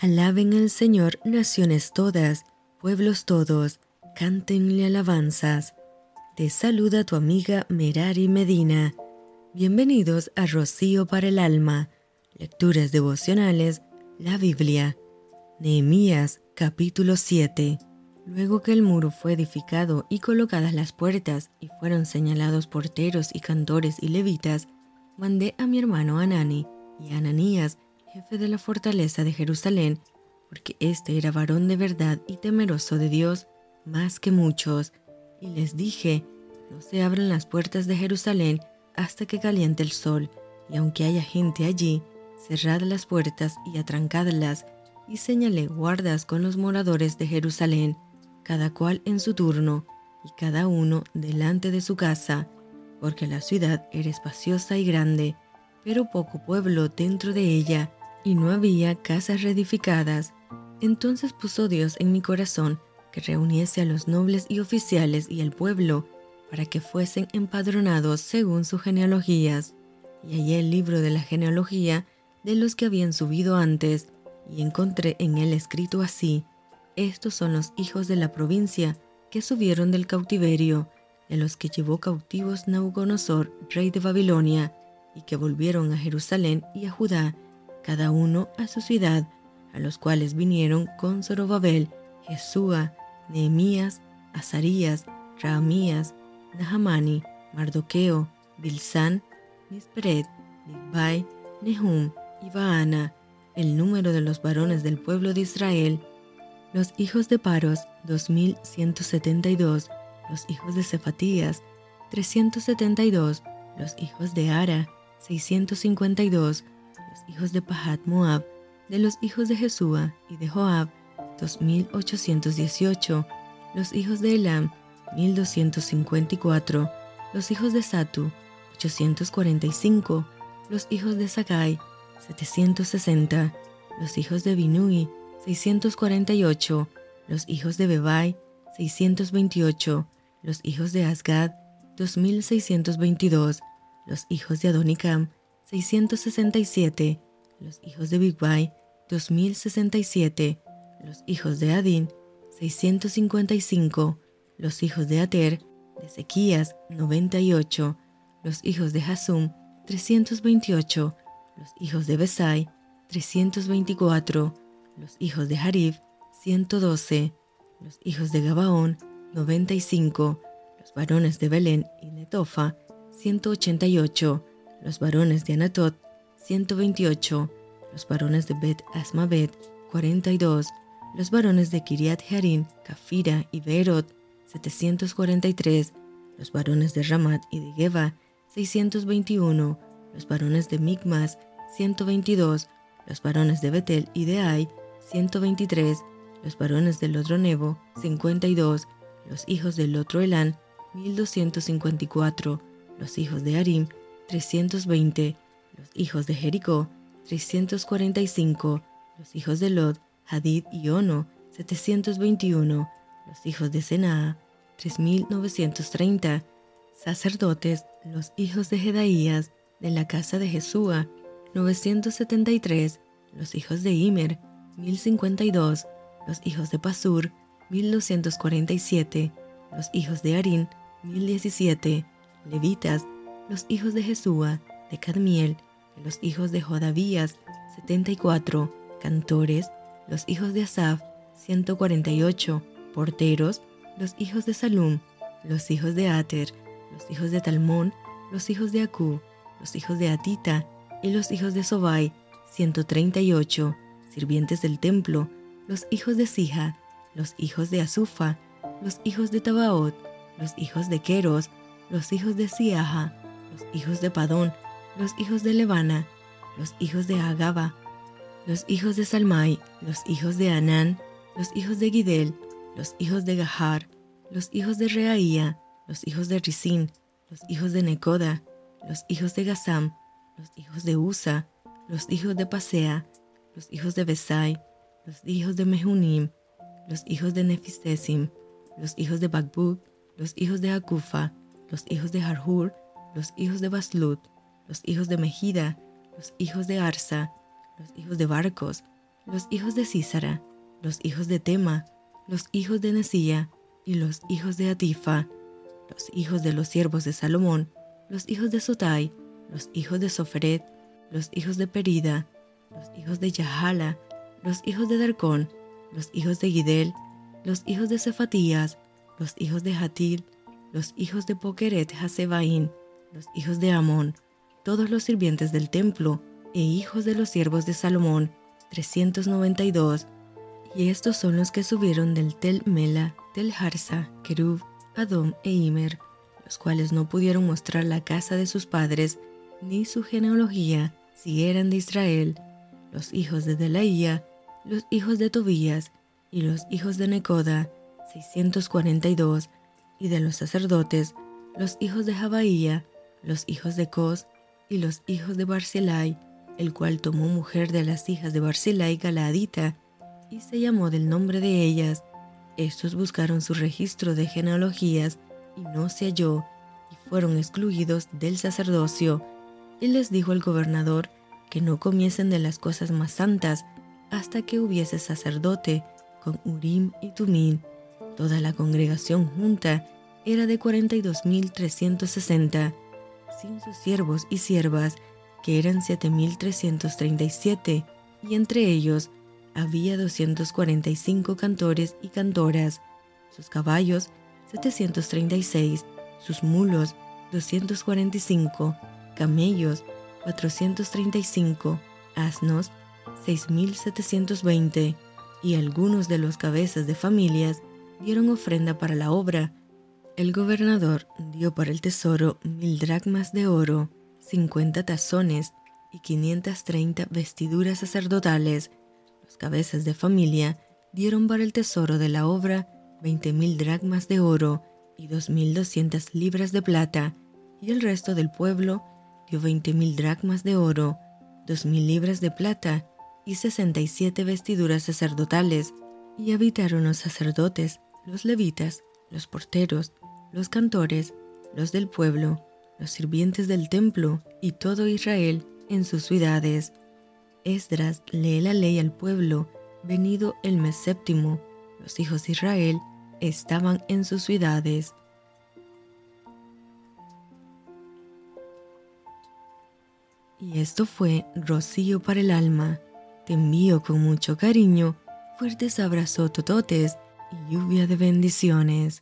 Alaben al Señor naciones todas, pueblos todos, cántenle alabanzas. Te saluda tu amiga Merari Medina. Bienvenidos a Rocío para el Alma, Lecturas Devocionales, la Biblia. Nehemías capítulo 7. Luego que el muro fue edificado y colocadas las puertas y fueron señalados porteros y cantores y levitas, mandé a mi hermano Anani y Ananías jefe de la fortaleza de Jerusalén, porque éste era varón de verdad y temeroso de Dios más que muchos, y les dije, no se abran las puertas de Jerusalén hasta que caliente el sol, y aunque haya gente allí, cerrad las puertas y atrancadlas, y señalé guardas con los moradores de Jerusalén, cada cual en su turno, y cada uno delante de su casa, porque la ciudad era espaciosa y grande, pero poco pueblo dentro de ella, y no había casas reedificadas. Entonces puso Dios en mi corazón que reuniese a los nobles y oficiales y el pueblo para que fuesen empadronados según sus genealogías. Y hallé el libro de la genealogía de los que habían subido antes, y encontré en él escrito así, estos son los hijos de la provincia que subieron del cautiverio, de los que llevó cautivos Nabucodonosor, rey de Babilonia, y que volvieron a Jerusalén y a Judá, cada uno a su ciudad, a los cuales vinieron con Zorobabel, Jesúa, Nehemías, Azarías, Raamías, Nahamani, Mardoqueo, Bilsán, Misperet, Bigbai, Nehum y Baana, el número de los varones del pueblo de Israel, los hijos de Paros, 2172, los hijos de Cefatías, 372, los hijos de Ara, 652, hijos de Pahat Moab, de los hijos de Jesúa y de Joab, 2818, los hijos de Elam, 1254, los hijos de Satu, 845, los hijos de Sagai, 760, los hijos de Binui, 648, los hijos de Bebai, 628, los hijos de Asgad, 2622, los hijos de Adonicam, 667, los hijos de Bigbai, 2067, los hijos de Adin, 655, los hijos de Ater, de Ezequías, 98, los hijos de Hasum, 328, los hijos de Besai, 324, los hijos de Harif, 112, los hijos de Gabaón, 95, los varones de Belén y Netofa, 188, los varones de Anatot, 128, los varones de Bet Asmavet, 42, los varones de Kiriat Jearim, Kafira y Beerot, 743, los varones de Ramat y de Geba, 621, los varones de Migmas, 122, los varones de Betel y de Ai, 123, los varones del otro Nebo, 52, los hijos del otro Elán, 1254, los hijos de Arim, 320, los hijos de Jericó, 345, los hijos de Lod, Hadid y Ono, 721, los hijos de Senaa, 3930, sacerdotes, los hijos de Jedaías, de la casa de Jesúa, 973, los hijos de Imer, 1052, los hijos de Pasur, 1247, los hijos de Arín, 1017, levitas, los hijos de Jesúa, de Cadmiel, los hijos de Jodavías, 74, cantores, los hijos de Asaf, 148, porteros, los hijos de Salum, los hijos de Ater, los hijos de Talmón, los hijos de Acú, los hijos de Atita y los hijos de Sobai, 138, sirvientes del templo, los hijos de Sija, los hijos de Azufa, los hijos de Tabaot, los hijos de Queros, los hijos de Siaja, los hijos de Padón, los hijos de Levana, los hijos de Agaba, los hijos de Salmai, los hijos de Anán, los hijos de Gidel, los hijos de Gahar, los hijos de Reaía, los hijos de Risín, los hijos de Necoda, los hijos de Gazam, los hijos de Usa, los hijos de Pasea, los hijos de Besai, los hijos de Mehunim, los hijos de Nefisesim, los hijos de Bagbuk, los hijos de Akufa, los hijos de Harhur, los hijos de Baslut, los hijos de Mejida, los hijos de Arsa, los hijos de Barcos, los hijos de Císara, los hijos de Tema, los hijos de Nesía y los hijos de Atifa, los hijos de los siervos de Salomón, los hijos de Sotai, los hijos de Soferet, los hijos de Perida, los hijos de Yahala, los hijos de Darcón, los hijos de Gidel, los hijos de Cefatías, los hijos de Hatil, los hijos de Pokeret Hasebaín, los hijos de Amón, todos los sirvientes del templo, e hijos de los siervos de Salomón, 392. Y estos son los que subieron del Tel Mela, Tel Harsa, Kerub, Adom e Imer, los cuales no pudieron mostrar la casa de sus padres, ni su genealogía, si eran de Israel, los hijos de Delaía, los hijos de Tobías y los hijos de Necoda, 642, y de los sacerdotes, los hijos de Jabaía, los hijos de Cos y los hijos de Barzilai, el cual tomó mujer de las hijas de Barzilai Galaadita, y se llamó del nombre de ellas. Estos buscaron su registro de genealogías, y no se halló, y fueron excluidos del sacerdocio. Y les dijo el gobernador que no comiesen de las cosas más santas, hasta que hubiese sacerdote, con Urim y Tumín. Toda la congregación junta era de 42.360, sin sus siervos y siervas, que eran 7.337, y entre ellos había 245 cantores y cantoras, sus caballos 736, sus mulos 245, camellos 435, asnos 6.720, y algunos de los cabezas de familias dieron ofrenda para la obra. El gobernador dio para el tesoro mil dracmas de oro, cincuenta tazones y 530 vestiduras sacerdotales. Los cabezas de familia dieron para el tesoro de la obra veinte mil dracmas de oro y dos mil doscientas libras de plata, y el resto del pueblo dio veinte mil dracmas de oro, dos mil libras de plata y sesenta y siete vestiduras sacerdotales, y habitaron los sacerdotes, los levitas, los porteros, los cantores, los del pueblo, los sirvientes del templo y todo Israel en sus ciudades. Esdras lee la ley al pueblo, venido el mes séptimo, los hijos de Israel estaban en sus ciudades. Y esto fue Rocío para el alma te envío con mucho cariño, fuertes abrazos tototes y lluvia de bendiciones.